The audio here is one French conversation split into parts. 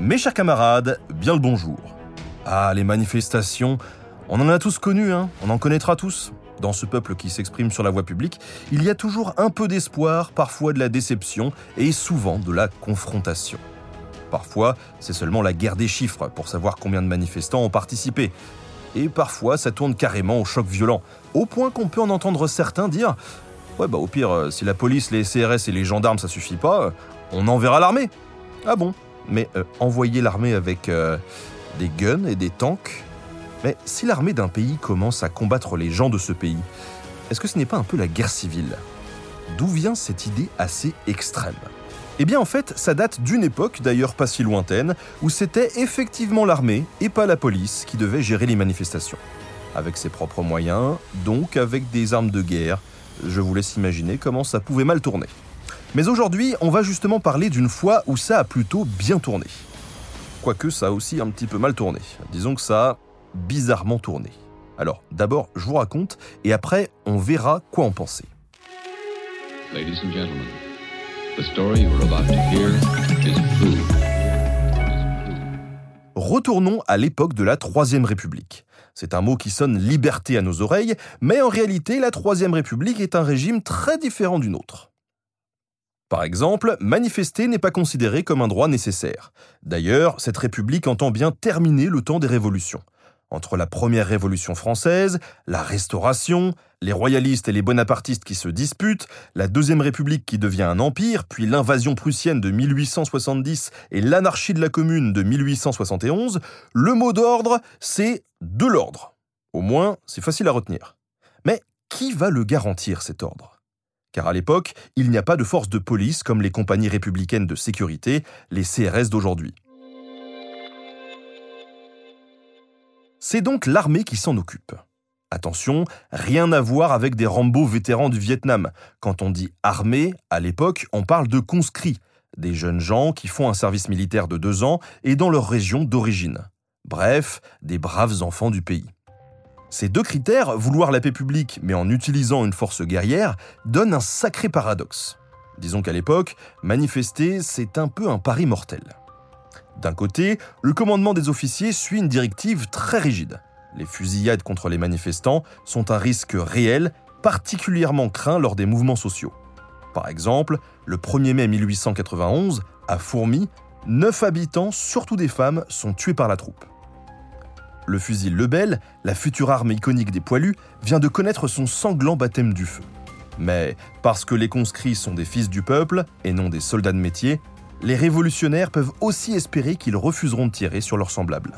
Mes chers camarades, bien le bonjour. Ah, les manifestations, on en a tous connu, hein on en connaîtra tous. Dans ce peuple qui s'exprime sur la voie publique, il y a toujours un peu d'espoir, parfois de la déception et souvent de la confrontation. Parfois, c'est seulement la guerre des chiffres pour savoir combien de manifestants ont participé. Et parfois, ça tourne carrément au choc violent, au point qu'on peut en entendre certains dire Ouais, bah au pire, euh, si la police, les CRS et les gendarmes ça suffit pas, euh, on enverra l'armée. Ah bon? Mais euh, envoyer l'armée avec euh, des guns et des tanks Mais si l'armée d'un pays commence à combattre les gens de ce pays, est-ce que ce n'est pas un peu la guerre civile? D'où vient cette idée assez extrême? Eh bien en fait, ça date d'une époque, d'ailleurs pas si lointaine, où c'était effectivement l'armée et pas la police qui devait gérer les manifestations. Avec ses propres moyens, donc avec des armes de guerre. Je vous laisse imaginer comment ça pouvait mal tourner. Mais aujourd'hui, on va justement parler d'une fois où ça a plutôt bien tourné. Quoique ça a aussi un petit peu mal tourné. Disons que ça a bizarrement tourné. Alors d'abord, je vous raconte, et après, on verra quoi en penser. Retournons à l'époque de la Troisième République. C'est un mot qui sonne liberté à nos oreilles, mais en réalité, la Troisième République est un régime très différent du nôtre. Par exemple, manifester n'est pas considéré comme un droit nécessaire. D'ailleurs, cette République entend bien terminer le temps des révolutions. Entre la première Révolution française, la Restauration, les royalistes et les bonapartistes qui se disputent, la Deuxième République qui devient un empire, puis l'invasion prussienne de 1870 et l'anarchie de la Commune de 1871, le mot d'ordre, c'est de l'ordre. Au moins, c'est facile à retenir. Mais qui va le garantir cet ordre? Car à l'époque, il n'y a pas de force de police comme les compagnies républicaines de sécurité, les CRS d'aujourd'hui. C'est donc l'armée qui s'en occupe. Attention, rien à voir avec des Rambo vétérans du Vietnam. Quand on dit armée, à l'époque, on parle de conscrits, des jeunes gens qui font un service militaire de deux ans et dans leur région d'origine. Bref, des braves enfants du pays. Ces deux critères, vouloir la paix publique mais en utilisant une force guerrière, donnent un sacré paradoxe. Disons qu'à l'époque, manifester, c'est un peu un pari mortel. D'un côté, le commandement des officiers suit une directive très rigide. Les fusillades contre les manifestants sont un risque réel, particulièrement craint lors des mouvements sociaux. Par exemple, le 1er mai 1891, à Fourmi, 9 habitants, surtout des femmes, sont tués par la troupe. Le fusil Lebel, la future arme iconique des poilus, vient de connaître son sanglant baptême du feu. Mais parce que les conscrits sont des fils du peuple et non des soldats de métier, les révolutionnaires peuvent aussi espérer qu'ils refuseront de tirer sur leurs semblables.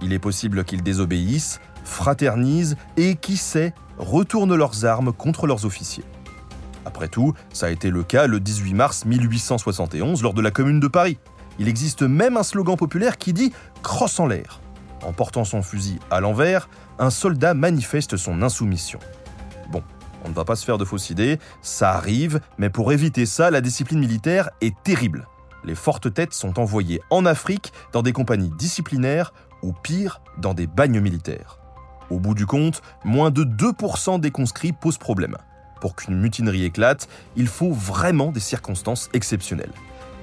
Il est possible qu'ils désobéissent, fraternisent et, qui sait, retournent leurs armes contre leurs officiers. Après tout, ça a été le cas le 18 mars 1871 lors de la Commune de Paris. Il existe même un slogan populaire qui dit Crosse en l'air. En portant son fusil à l'envers, un soldat manifeste son insoumission. Bon, on ne va pas se faire de fausses idées, ça arrive, mais pour éviter ça, la discipline militaire est terrible les fortes têtes sont envoyées en Afrique dans des compagnies disciplinaires ou pire, dans des bagnes militaires. Au bout du compte, moins de 2% des conscrits posent problème. Pour qu'une mutinerie éclate, il faut vraiment des circonstances exceptionnelles.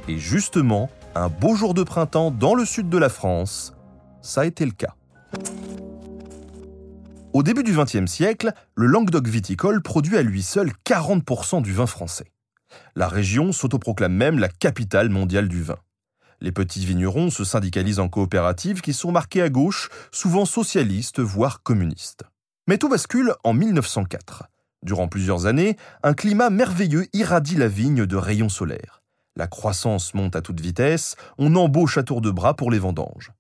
Et justement, un beau jour de printemps dans le sud de la France, ça a été le cas. Au début du XXe siècle, le Languedoc viticole produit à lui seul 40% du vin français. La région s'autoproclame même la capitale mondiale du vin. Les petits vignerons se syndicalisent en coopératives qui sont marquées à gauche, souvent socialistes, voire communistes. Mais tout bascule en 1904. Durant plusieurs années, un climat merveilleux irradie la vigne de rayons solaires. La croissance monte à toute vitesse, on embauche à tour de bras pour les vendanges.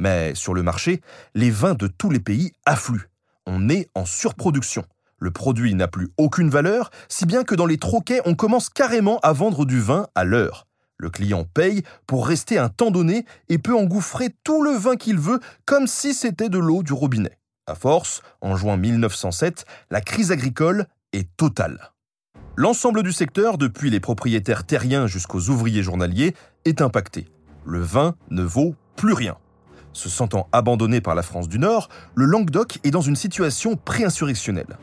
Mais sur le marché, les vins de tous les pays affluent. On est en surproduction. Le produit n'a plus aucune valeur, si bien que dans les troquets, on commence carrément à vendre du vin à l'heure. Le client paye pour rester un temps donné et peut engouffrer tout le vin qu'il veut comme si c'était de l'eau du robinet. À force, en juin 1907, la crise agricole est totale. L'ensemble du secteur, depuis les propriétaires terriens jusqu'aux ouvriers journaliers, est impacté. Le vin ne vaut plus rien. Se sentant abandonné par la France du Nord, le Languedoc est dans une situation pré-insurrectionnelle.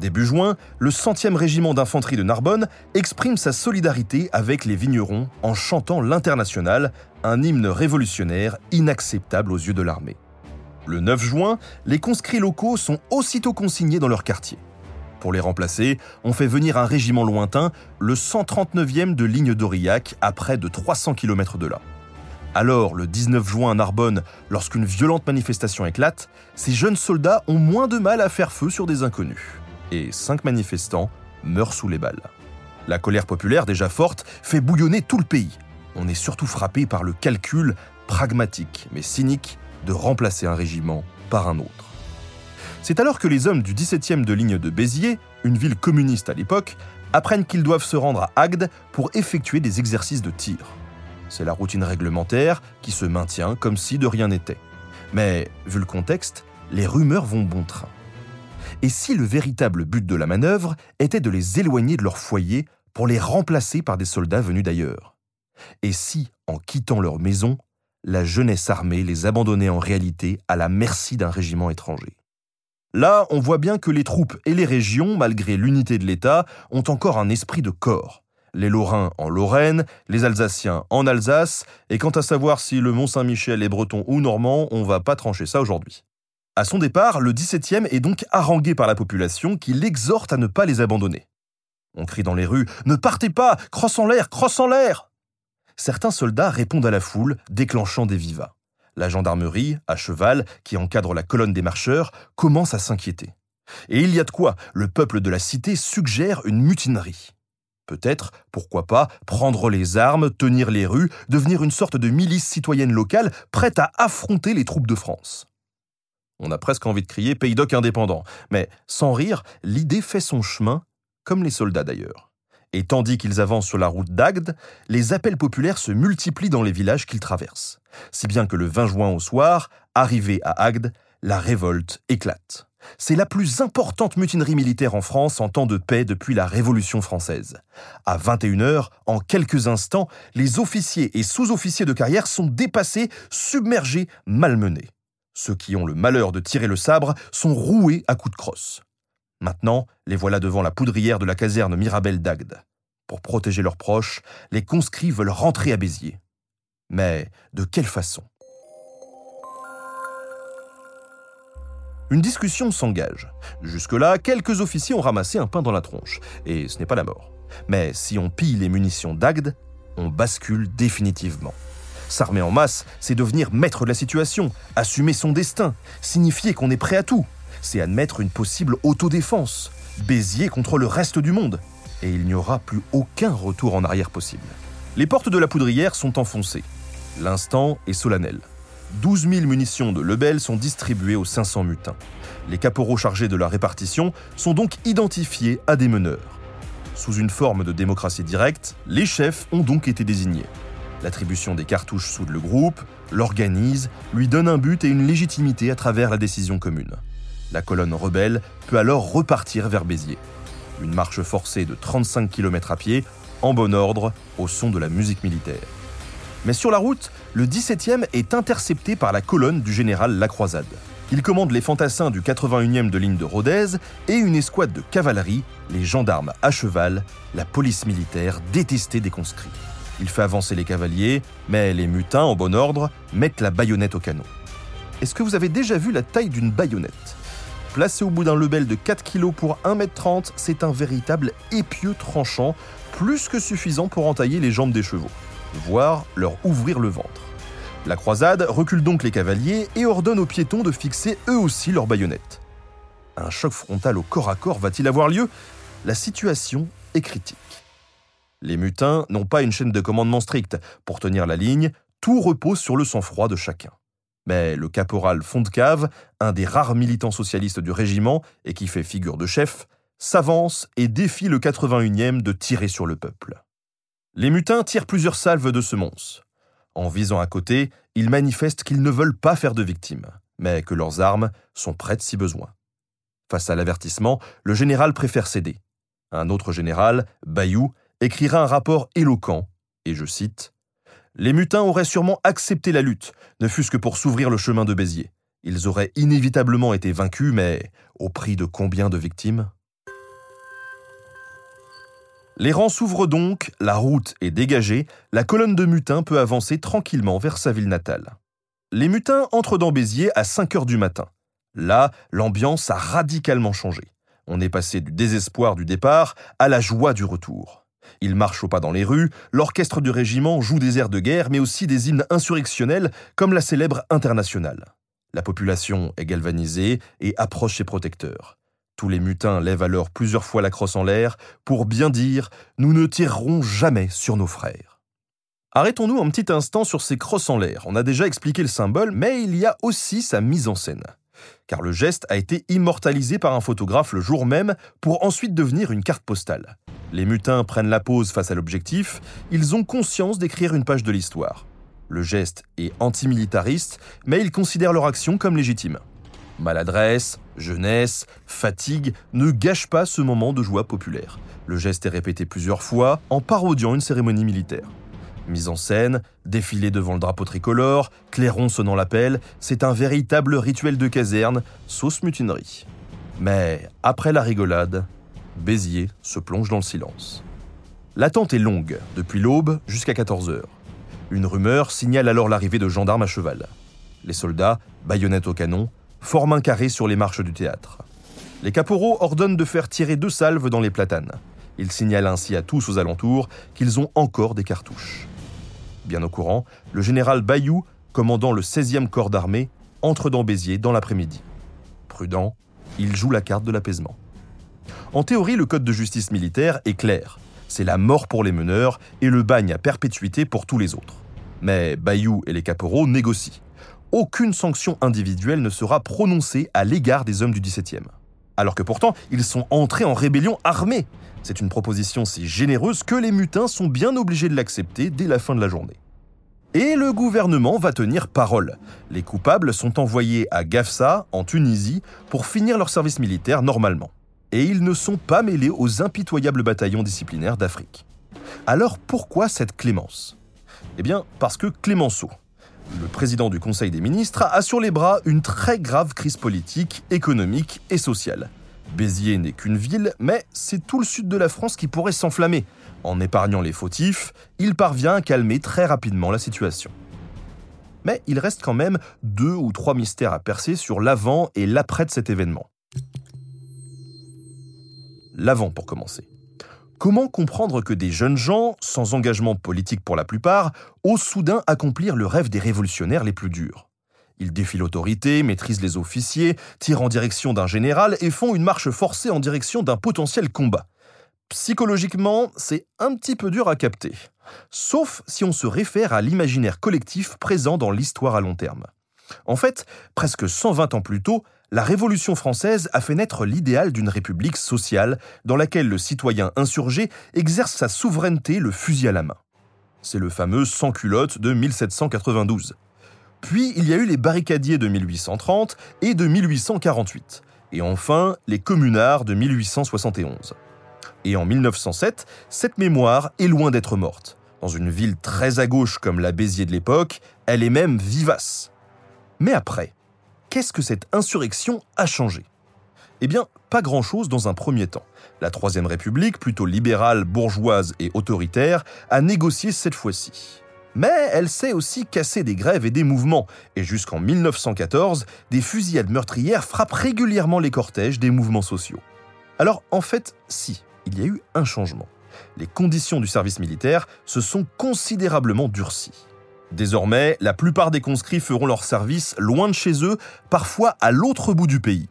Début juin, le 100e régiment d'infanterie de Narbonne exprime sa solidarité avec les vignerons en chantant l'International, un hymne révolutionnaire inacceptable aux yeux de l'armée. Le 9 juin, les conscrits locaux sont aussitôt consignés dans leur quartier. Pour les remplacer, on fait venir un régiment lointain, le 139e de ligne d'Aurillac, à près de 300 km de là. Alors, le 19 juin à Narbonne, lorsqu'une violente manifestation éclate, ces jeunes soldats ont moins de mal à faire feu sur des inconnus. Et cinq manifestants meurent sous les balles. La colère populaire, déjà forte, fait bouillonner tout le pays. On est surtout frappé par le calcul pragmatique mais cynique de remplacer un régiment par un autre. C'est alors que les hommes du 17e de ligne de Béziers, une ville communiste à l'époque, apprennent qu'ils doivent se rendre à Agde pour effectuer des exercices de tir. C'est la routine réglementaire qui se maintient comme si de rien n'était. Mais, vu le contexte, les rumeurs vont bon train. Et si le véritable but de la manœuvre était de les éloigner de leur foyer pour les remplacer par des soldats venus d'ailleurs? Et si, en quittant leur maison, la jeunesse armée les abandonnait en réalité à la merci d'un régiment étranger? Là, on voit bien que les troupes et les régions, malgré l'unité de l'État, ont encore un esprit de corps les Lorrains en Lorraine, les Alsaciens en Alsace, et quant à savoir si le Mont-Saint-Michel est breton ou normand, on va pas trancher ça aujourd'hui. À son départ, le 17e est donc harangué par la population qui l'exhorte à ne pas les abandonner. On crie dans les rues Ne partez pas Crosse en l'air Crosse en l'air Certains soldats répondent à la foule, déclenchant des vivas. La gendarmerie, à cheval, qui encadre la colonne des marcheurs, commence à s'inquiéter. Et il y a de quoi, le peuple de la cité suggère une mutinerie. Peut-être, pourquoi pas, prendre les armes, tenir les rues, devenir une sorte de milice citoyenne locale prête à affronter les troupes de France. On a presque envie de crier pays doc indépendant, mais sans rire, l'idée fait son chemin, comme les soldats d'ailleurs. Et tandis qu'ils avancent sur la route d'Agde, les appels populaires se multiplient dans les villages qu'ils traversent. Si bien que le 20 juin au soir, arrivé à Agde, la révolte éclate. C'est la plus importante mutinerie militaire en France en temps de paix depuis la Révolution française. À 21h, en quelques instants, les officiers et sous-officiers de carrière sont dépassés, submergés, malmenés. Ceux qui ont le malheur de tirer le sabre sont roués à coups de crosse. Maintenant, les voilà devant la poudrière de la caserne Mirabel d'Agde. Pour protéger leurs proches, les conscrits veulent rentrer à Béziers. Mais de quelle façon? Une discussion s'engage. Jusque-là, quelques officiers ont ramassé un pain dans la tronche, et ce n'est pas la mort. Mais si on pille les munitions d'Agde, on bascule définitivement. S'armer en masse, c'est devenir maître de la situation, assumer son destin, signifier qu'on est prêt à tout. C'est admettre une possible autodéfense, Béziers contre le reste du monde. Et il n'y aura plus aucun retour en arrière possible. Les portes de la poudrière sont enfoncées. L'instant est solennel. 12 000 munitions de Lebel sont distribuées aux 500 mutins. Les caporaux chargés de la répartition sont donc identifiés à des meneurs. Sous une forme de démocratie directe, les chefs ont donc été désignés. L'attribution des cartouches soude le groupe, l'organise, lui donne un but et une légitimité à travers la décision commune. La colonne rebelle peut alors repartir vers Béziers. Une marche forcée de 35 km à pied, en bon ordre, au son de la musique militaire. Mais sur la route, le 17e est intercepté par la colonne du général Lacroisade. Il commande les fantassins du 81e de ligne de Rodez et une escouade de cavalerie, les gendarmes à cheval, la police militaire détestée des conscrits. Il fait avancer les cavaliers, mais les mutins, en bon ordre, mettent la baïonnette au canon. Est-ce que vous avez déjà vu la taille d'une baïonnette? Placé au bout d'un lebel de 4 kg pour 1m30, c'est un véritable épieu tranchant, plus que suffisant pour entailler les jambes des chevaux voire leur ouvrir le ventre. La croisade recule donc les cavaliers et ordonne aux piétons de fixer eux aussi leurs baïonnettes. Un choc frontal au corps à corps va-t-il avoir lieu? La situation est critique. Les mutins n'ont pas une chaîne de commandement stricte. Pour tenir la ligne, tout repose sur le sang-froid de chacun. Mais le caporal Fontcave, un des rares militants socialistes du régiment et qui fait figure de chef, s'avance et défie le 81e de tirer sur le peuple. Les mutins tirent plusieurs salves de semonces. En visant à côté, ils manifestent qu'ils ne veulent pas faire de victimes, mais que leurs armes sont prêtes si besoin. Face à l'avertissement, le général préfère céder. Un autre général, Bayou, écrira un rapport éloquent, et je cite Les mutins auraient sûrement accepté la lutte, ne fût-ce que pour s'ouvrir le chemin de Béziers. Ils auraient inévitablement été vaincus, mais au prix de combien de victimes? Les rangs s'ouvrent donc, la route est dégagée, la colonne de mutins peut avancer tranquillement vers sa ville natale. Les mutins entrent dans Béziers à 5 heures du matin. Là, l'ambiance a radicalement changé. On est passé du désespoir du départ à la joie du retour. Ils marchent au pas dans les rues, l'orchestre du régiment joue des airs de guerre, mais aussi des hymnes insurrectionnels comme la célèbre Internationale. La population est galvanisée et approche ses protecteurs. Tous les mutins lèvent alors plusieurs fois la crosse en l'air pour bien dire Nous ne tirerons jamais sur nos frères. Arrêtons-nous un petit instant sur ces crosses en l'air. On a déjà expliqué le symbole, mais il y a aussi sa mise en scène. Car le geste a été immortalisé par un photographe le jour même pour ensuite devenir une carte postale. Les mutins prennent la pause face à l'objectif, ils ont conscience d'écrire une page de l'histoire. Le geste est antimilitariste, mais ils considèrent leur action comme légitime. Maladresse, jeunesse, fatigue ne gâchent pas ce moment de joie populaire. Le geste est répété plusieurs fois en parodiant une cérémonie militaire. Mise en scène, défilé devant le drapeau tricolore, clairon sonnant l'appel, c'est un véritable rituel de caserne, sauce mutinerie. Mais après la rigolade, Béziers se plonge dans le silence. L'attente est longue, depuis l'aube jusqu'à 14 heures. Une rumeur signale alors l'arrivée de gendarmes à cheval. Les soldats, baïonnettes au canon, forment un carré sur les marches du théâtre. Les caporaux ordonnent de faire tirer deux salves dans les platanes. Ils signalent ainsi à tous aux alentours qu'ils ont encore des cartouches. Bien au courant, le général Bayou, commandant le 16e corps d'armée, entre dans Béziers dans l'après-midi. Prudent, il joue la carte de l'apaisement. En théorie, le code de justice militaire est clair c'est la mort pour les meneurs et le bagne à perpétuité pour tous les autres. Mais Bayou et les caporaux négocient. Aucune sanction individuelle ne sera prononcée à l'égard des hommes du XVIIe. Alors que pourtant, ils sont entrés en rébellion armée. C'est une proposition si généreuse que les mutins sont bien obligés de l'accepter dès la fin de la journée. Et le gouvernement va tenir parole. Les coupables sont envoyés à Gafsa, en Tunisie, pour finir leur service militaire normalement et ils ne sont pas mêlés aux impitoyables bataillons disciplinaires d'Afrique. Alors pourquoi cette clémence? Eh bien, parce que Clémenceau, le président du Conseil des ministres, a sur les bras une très grave crise politique, économique et sociale. Béziers n'est qu'une ville, mais c'est tout le sud de la France qui pourrait s'enflammer. En épargnant les fautifs, il parvient à calmer très rapidement la situation. Mais il reste quand même deux ou trois mystères à percer sur l'avant et l'après de cet événement l'avant pour commencer. Comment comprendre que des jeunes gens, sans engagement politique pour la plupart, osent soudain accomplir le rêve des révolutionnaires les plus durs? Ils défient l'autorité, maîtrisent les officiers, tirent en direction d'un général et font une marche forcée en direction d'un potentiel combat. Psychologiquement, c'est un petit peu dur à capter. Sauf si on se réfère à l'imaginaire collectif présent dans l'histoire à long terme. En fait, presque 120 ans plus tôt, la Révolution française a fait naître l'idéal d'une république sociale dans laquelle le citoyen insurgé exerce sa souveraineté le fusil à la main. C'est le fameux sans-culotte de 1792. Puis il y a eu les barricadiers de 1830 et de 1848. Et enfin, les communards de 1871. Et en 1907, cette mémoire est loin d'être morte. Dans une ville très à gauche comme la Béziers de l'époque, elle est même vivace. Mais après, qu'est-ce que cette insurrection a changé? Eh bien, pas grand-chose dans un premier temps. La Troisième République, plutôt libérale, bourgeoise et autoritaire, a négocié cette fois-ci. Mais elle sait aussi casser des grèves et des mouvements, et jusqu'en 1914, des fusillades meurtrières frappent régulièrement les cortèges des mouvements sociaux. Alors en fait, si, il y a eu un changement. Les conditions du service militaire se sont considérablement durcies. Désormais, la plupart des conscrits feront leur service loin de chez eux, parfois à l'autre bout du pays.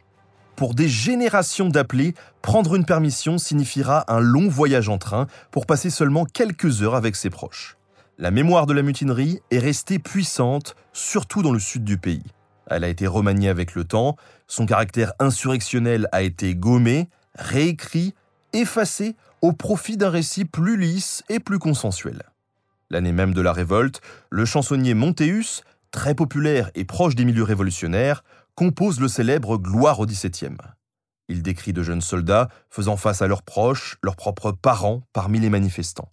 Pour des générations d'appelés, prendre une permission signifiera un long voyage en train pour passer seulement quelques heures avec ses proches. La mémoire de la mutinerie est restée puissante, surtout dans le sud du pays. Elle a été remaniée avec le temps, son caractère insurrectionnel a été gommé, réécrit, effacé au profit d'un récit plus lisse et plus consensuel. L'année même de la révolte, le chansonnier Montéus, très populaire et proche des milieux révolutionnaires, compose le célèbre Gloire au XVIIe. Il décrit de jeunes soldats faisant face à leurs proches, leurs propres parents parmi les manifestants.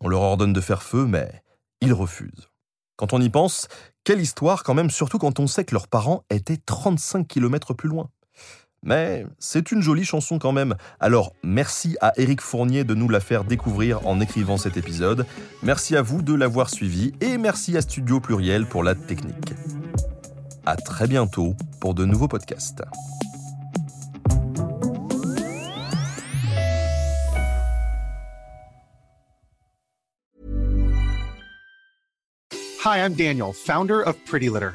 On leur ordonne de faire feu, mais ils refusent. Quand on y pense, quelle histoire quand même, surtout quand on sait que leurs parents étaient 35 km plus loin. Mais c'est une jolie chanson quand même. Alors merci à Éric Fournier de nous la faire découvrir en écrivant cet épisode. Merci à vous de l'avoir suivi et merci à Studio Pluriel pour la technique. À très bientôt pour de nouveaux podcasts. Hi, I'm Daniel, founder of Pretty Litter.